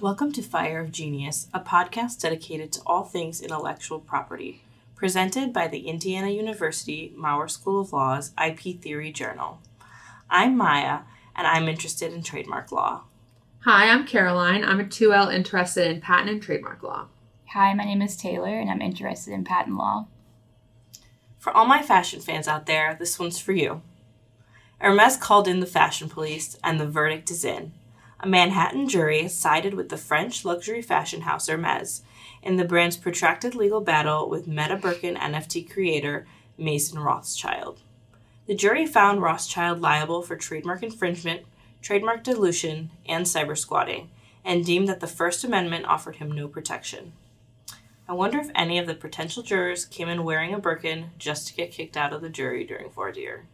Welcome to Fire of Genius, a podcast dedicated to all things intellectual property, presented by the Indiana University Maurer School of Law's IP Theory Journal. I'm Maya, and I'm interested in trademark law. Hi, I'm Caroline. I'm a 2L interested in patent and trademark law. Hi, my name is Taylor, and I'm interested in patent law. For all my fashion fans out there, this one's for you. Hermes called in the fashion police, and the verdict is in. A Manhattan jury sided with the French luxury fashion house Hermes in the brand's protracted legal battle with Meta Birkin NFT creator Mason Rothschild. The jury found Rothschild liable for trademark infringement, trademark dilution, and cyber squatting, and deemed that the First Amendment offered him no protection. I wonder if any of the potential jurors came in wearing a Birkin just to get kicked out of the jury during voir dire.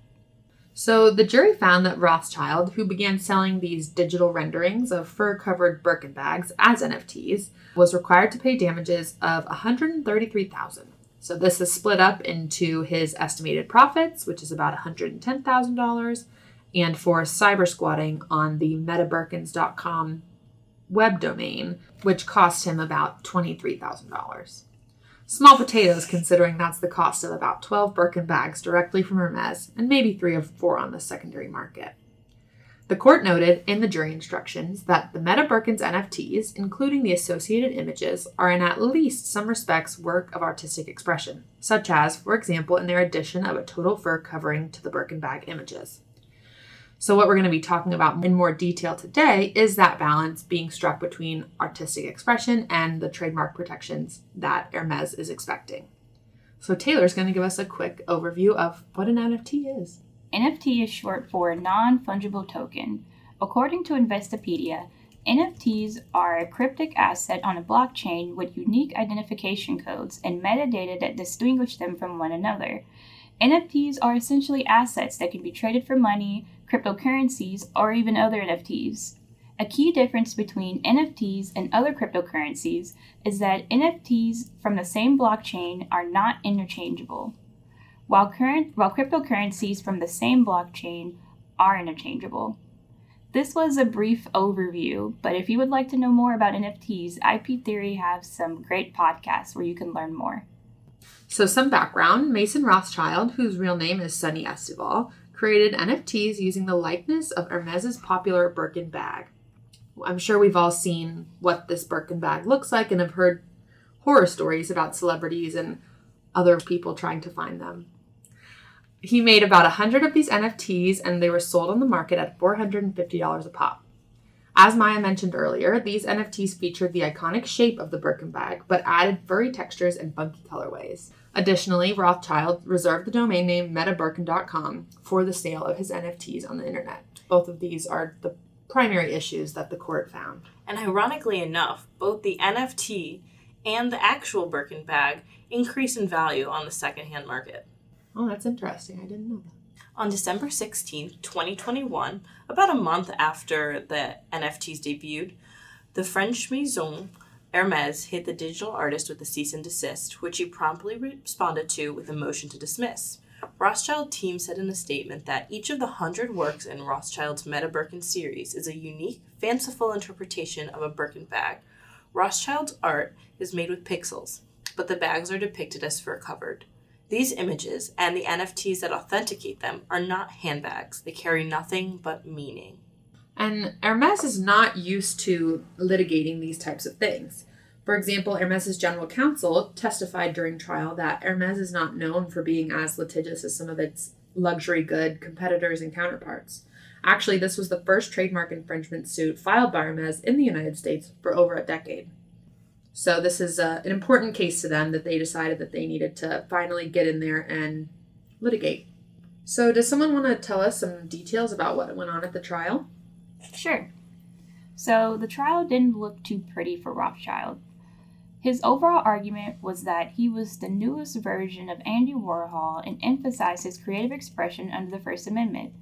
So the jury found that Rothschild, who began selling these digital renderings of fur-covered Birkin bags as NFTs, was required to pay damages of 133,000. So this is split up into his estimated profits, which is about $110,000, and for cyber squatting on the metabirkins.com web domain, which cost him about $23,000. Small potatoes, considering that's the cost of about 12 Birkin bags directly from Hermes and maybe three or four on the secondary market. The court noted in the jury instructions that the Meta Birkins NFTs, including the associated images, are in at least some respects work of artistic expression, such as, for example, in their addition of a total fur covering to the Birkin bag images. So, what we're going to be talking about in more detail today is that balance being struck between artistic expression and the trademark protections that Hermes is expecting. So, Taylor's going to give us a quick overview of what an NFT is. NFT is short for non fungible token. According to Investopedia, NFTs are a cryptic asset on a blockchain with unique identification codes and metadata that distinguish them from one another. NFTs are essentially assets that can be traded for money, cryptocurrencies, or even other NFTs. A key difference between NFTs and other cryptocurrencies is that NFTs from the same blockchain are not interchangeable, while, current, while cryptocurrencies from the same blockchain are interchangeable. This was a brief overview, but if you would like to know more about NFTs, IP Theory has some great podcasts where you can learn more. So, some background Mason Rothschild, whose real name is Sonny Estival, created NFTs using the likeness of Hermes's popular Birkin bag. I'm sure we've all seen what this Birkin bag looks like and have heard horror stories about celebrities and other people trying to find them. He made about 100 of these NFTs and they were sold on the market at $450 a pop. As Maya mentioned earlier, these NFTs featured the iconic shape of the Birkin bag, but added furry textures and funky colorways. Additionally, Rothschild reserved the domain name metabirkin.com for the sale of his NFTs on the internet. Both of these are the primary issues that the court found. And ironically enough, both the NFT and the actual Birkin bag increase in value on the secondhand market. Oh, that's interesting. I didn't know that. On December 16, 2021, about a month after the NFTs debuted, the French Maison Hermes hit the digital artist with a cease and desist, which he promptly responded to with a motion to dismiss. Rothschild team said in a statement that each of the hundred works in Rothschild's Meta Birkin series is a unique, fanciful interpretation of a Birkin bag. Rothschild's art is made with pixels, but the bags are depicted as fur covered. These images and the NFTs that authenticate them are not handbags. They carry nothing but meaning. And Hermes is not used to litigating these types of things. For example, Hermes's general counsel testified during trial that Hermes is not known for being as litigious as some of its luxury good competitors and counterparts. Actually, this was the first trademark infringement suit filed by Hermes in the United States for over a decade. So this is uh, an important case to them that they decided that they needed to finally get in there and litigate. So does someone want to tell us some details about what went on at the trial? Sure. So the trial didn't look too pretty for Rothschild. His overall argument was that he was the newest version of Andy Warhol and emphasized his creative expression under the First Amendment.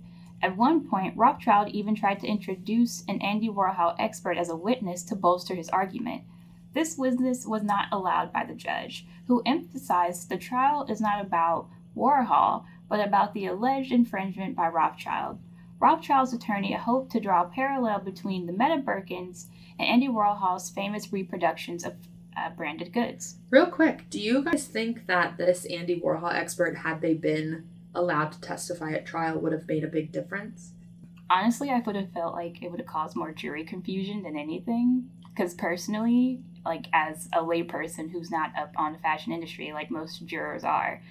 At one point, Rothschild even tried to introduce an Andy Warhol expert as a witness to bolster his argument. This witness was not allowed by the judge, who emphasized the trial is not about Warhol, but about the alleged infringement by Rothschild. Rothschild's attorney hoped to draw a parallel between the Meta Birkins and Andy Warhol's famous reproductions of uh, branded goods. Real quick, do you guys think that this Andy Warhol expert, had they been allowed to testify at trial, would have made a big difference? Honestly, I would have felt like it would have caused more jury confusion than anything. Because personally, like as a layperson who's not up on the fashion industry like most jurors are,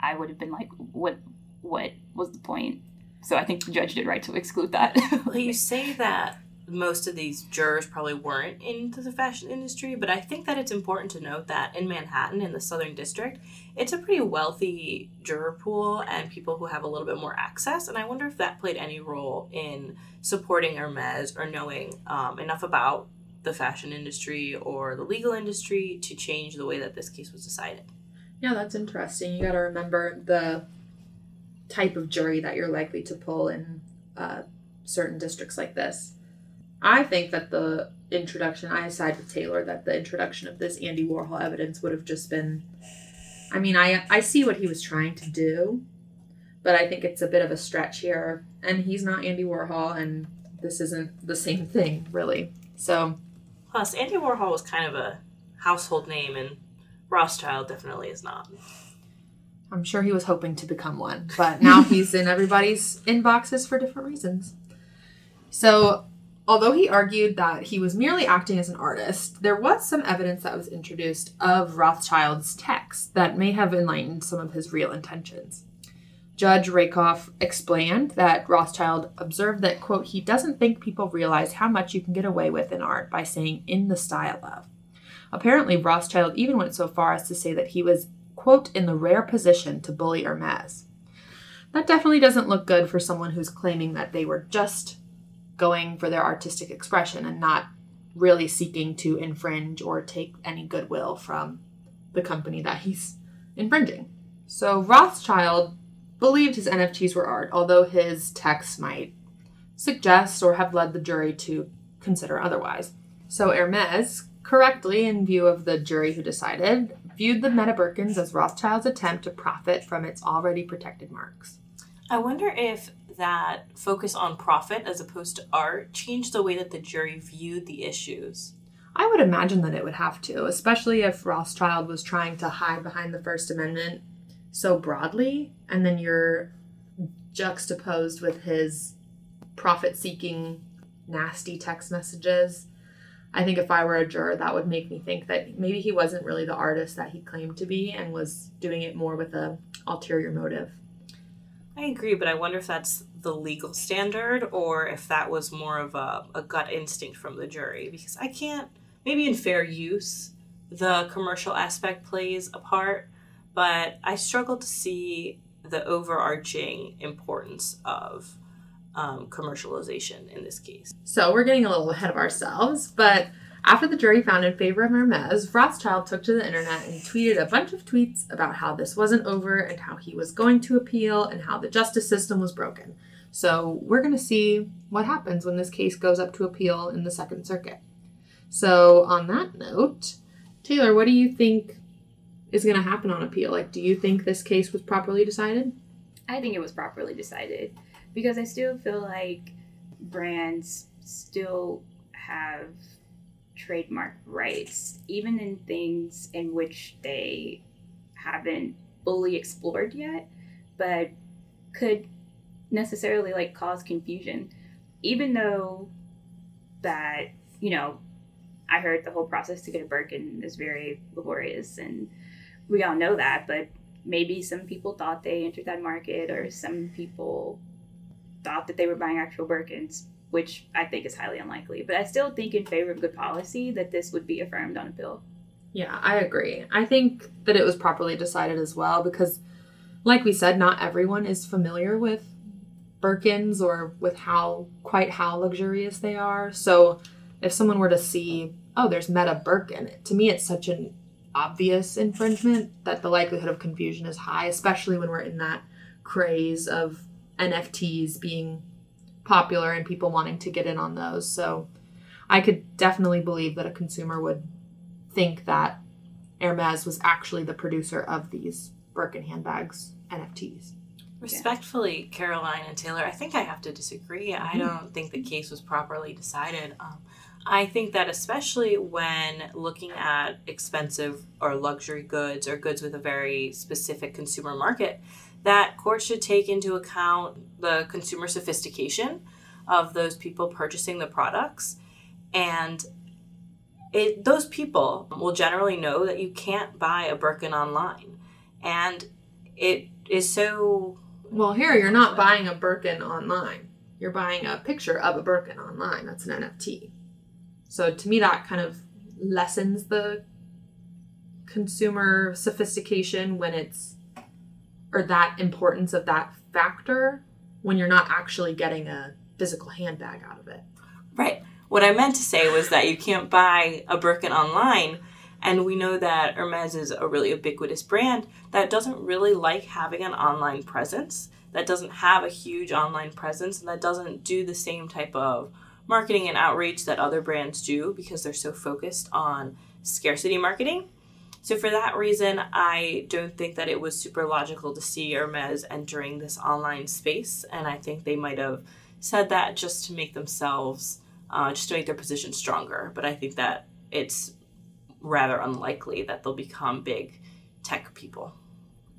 I would have been like, what, what was the point? So I think the judge did right to exclude that. Well, you say that most of these jurors probably weren't into the fashion industry, but I think that it's important to note that in Manhattan, in the Southern District, it's a pretty wealthy juror pool and people who have a little bit more access. And I wonder if that played any role in supporting Hermes or knowing um, enough about the fashion industry or the legal industry to change the way that this case was decided. Yeah, that's interesting. You got to remember the type of jury that you're likely to pull in uh, certain districts like this. I think that the introduction, I side with Taylor, that the introduction of this Andy Warhol evidence would have just been. I mean, I, I see what he was trying to do, but I think it's a bit of a stretch here. And he's not Andy Warhol, and this isn't the same thing, really. So, Plus, Andy Warhol was kind of a household name, and Rothschild definitely is not. I'm sure he was hoping to become one, but now he's in everybody's inboxes for different reasons. So, although he argued that he was merely acting as an artist, there was some evidence that was introduced of Rothschild's text that may have enlightened some of his real intentions. Judge Rakoff explained that Rothschild observed that, quote, he doesn't think people realize how much you can get away with in art by saying in the style of. Apparently, Rothschild even went so far as to say that he was, quote, in the rare position to bully Hermes. That definitely doesn't look good for someone who's claiming that they were just going for their artistic expression and not really seeking to infringe or take any goodwill from the company that he's infringing. So Rothschild believed his NFTs were art, although his text might suggest or have led the jury to consider otherwise. So Hermes, correctly in view of the jury who decided, viewed the Meta Birkins as Rothschild's attempt to profit from its already protected marks. I wonder if that focus on profit as opposed to art changed the way that the jury viewed the issues. I would imagine that it would have to, especially if Rothschild was trying to hide behind the First Amendment so broadly, and then you're juxtaposed with his profit seeking, nasty text messages. I think if I were a juror, that would make me think that maybe he wasn't really the artist that he claimed to be and was doing it more with a ulterior motive. I agree, but I wonder if that's the legal standard or if that was more of a, a gut instinct from the jury. Because I can't, maybe in fair use, the commercial aspect plays a part, but I struggle to see the overarching importance of um, commercialization in this case. So we're getting a little ahead of ourselves, but after the jury found in favor of Hermes, Rothschild took to the internet and tweeted a bunch of tweets about how this wasn't over and how he was going to appeal and how the justice system was broken. So we're going to see what happens when this case goes up to appeal in the Second Circuit. So, on that note, Taylor, what do you think is going to happen on appeal? Like, do you think this case was properly decided? I think it was properly decided because I still feel like brands still have trademark rights, even in things in which they haven't fully explored yet, but could necessarily like cause confusion. Even though that, you know, I heard the whole process to get a Birkin is very laborious and we all know that, but maybe some people thought they entered that market or some people thought that they were buying actual Birkins, which I think is highly unlikely. But I still think in favor of good policy that this would be affirmed on appeal. Yeah, I agree. I think that it was properly decided as well because, like we said, not everyone is familiar with Birkins or with how quite how luxurious they are. So, if someone were to see, oh, there's Meta Birkin, to me it's such an obvious infringement that the likelihood of confusion is high, especially when we're in that craze of NFTs being popular and people wanting to get in on those. So I could definitely believe that a consumer would think that Hermes was actually the producer of these Birkin handbags NFTs. Respectfully, Caroline and Taylor, I think I have to disagree. I Mhm. don't think the case was properly decided. Um, I think that especially when looking at expensive or luxury goods or goods with a very specific consumer market, that courts should take into account the consumer sophistication of those people purchasing the products and it, those people will generally know that you can't buy a Birkin online and it is so Well, here you're not buying a Birkin online. You're buying a picture of a Birkin online. That's an NFT. So to me, that kind of lessens the consumer sophistication when it's, or that importance of that factor when you're not actually getting a physical handbag out of it. Right. What I meant to say was that you can't buy a Birkin online, and we know that Hermes is a really ubiquitous brand that doesn't really like having an online presence, that doesn't have a huge online presence, and that doesn't do the same type of marketing and outreach that other brands do because they're so focused on scarcity marketing. So, for that reason, I don't think that it was super logical to see Hermes entering this online space, and I think they might have said that just to make themselves uh, just to make their position stronger. But I think that it's rather unlikely that they'll become big tech people.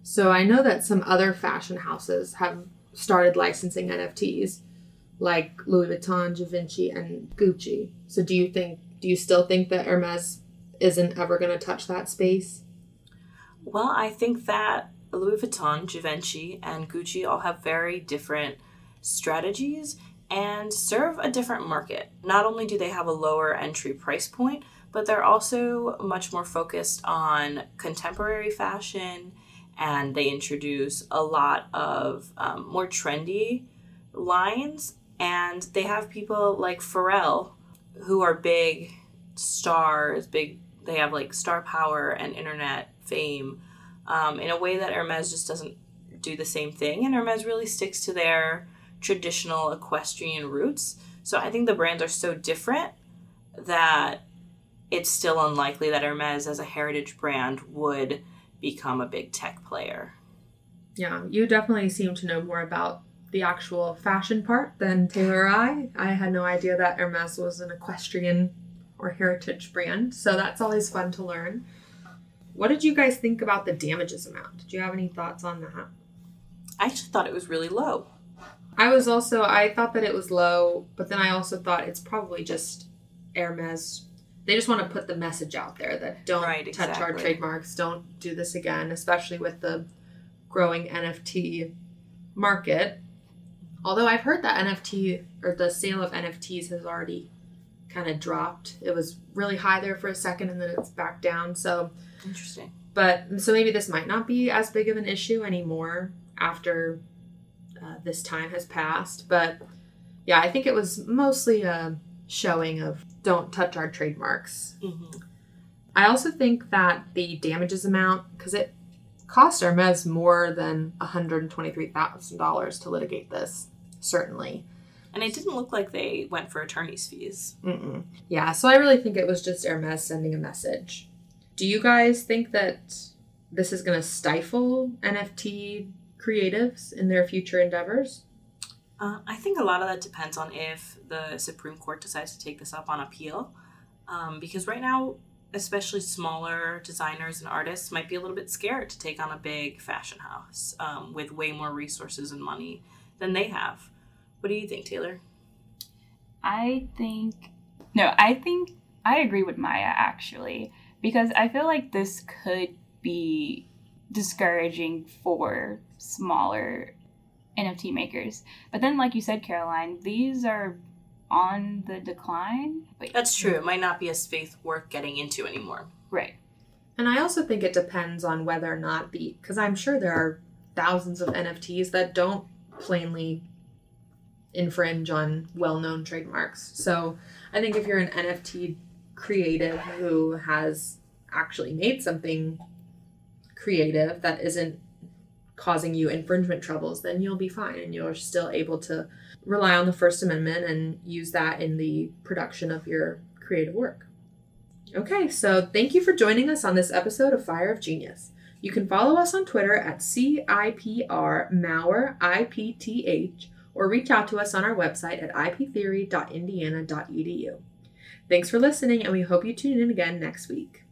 So I know that some other fashion houses have started licensing NFTs, like Louis Vuitton, Givenchy, and Gucci. So do you think? Do you still think that Hermes isn't ever going to touch that space? Well, I think that Louis Vuitton, Givenchy, and Gucci all have very different strategies and serve a different market. Not only do they have a lower entry price point, but they're also much more focused on contemporary fashion and they introduce a lot of um, more trendy lines. And they have people like Pharrell who are big stars, big, they have like star power and internet fame um, in a way that Hermes just doesn't do the same thing. And Hermes really sticks to their traditional equestrian roots. So I think the brands are so different that it's still unlikely that Hermes, as a heritage brand, would become a big tech player. Yeah, you definitely seem to know more about the actual fashion part than Taylor or I. I had no idea that Hermes was an equestrian or heritage brand, so that's always fun to learn. What did you guys think about the damages amount? Did you have any thoughts on that? I actually thought it was really low. I was also I thought that it was low, but then I also thought it's probably just Hermes. They just want to put the message out there that don't Right, touch our trademarks, don't do this again, especially with the growing NFT market. Although I've heard that NFT or the sale of NFTs has already kind of dropped. It was really high there for a second and then it's back down. So Interesting. but so maybe this might not be as big of an issue anymore after uh, this time has passed. But yeah, I think it was mostly a showing of don't touch our trademarks. hmm I also think that the damages amount, because it cost Hermes more than $123,000 to litigate this, certainly. And it didn't look like they went for attorney's fees. Mm-mm. Yeah, so I really think it was just Hermes sending a message. Do you guys think that this is going to stifle NFT creatives in their future endeavors? Uh, I think a lot of that depends on if the Supreme Court decides to take this up on appeal. Um, because right now, especially smaller designers and artists might be a little bit scared to take on a big fashion house um, with way more resources and money than they have. What do you think, Taylor? I think no, I think I agree with Maya actually because I feel like this could be discouraging for smaller NFT makers. But then like you said Caroline, these are on the decline. Wait, That's true. It might not be a space worth getting into anymore. right. And I also think it depends on whether or not the, because I'm sure there are thousands of NFTs that don't plainly infringe on well known trademarks. So I think if you're an NFT creative who has actually made something creative that isn't causing you infringement troubles, then you'll be fine and you're still able to rely on the First Amendment and use that in the production of your creative work. Okay, so thank you for joining us on this episode of Fire of Genius. You can follow us on Twitter at CIPR IPTH or reach out to us on our website at iptheory.indiana.edu. Thanks for listening, and we hope you tune in again next week.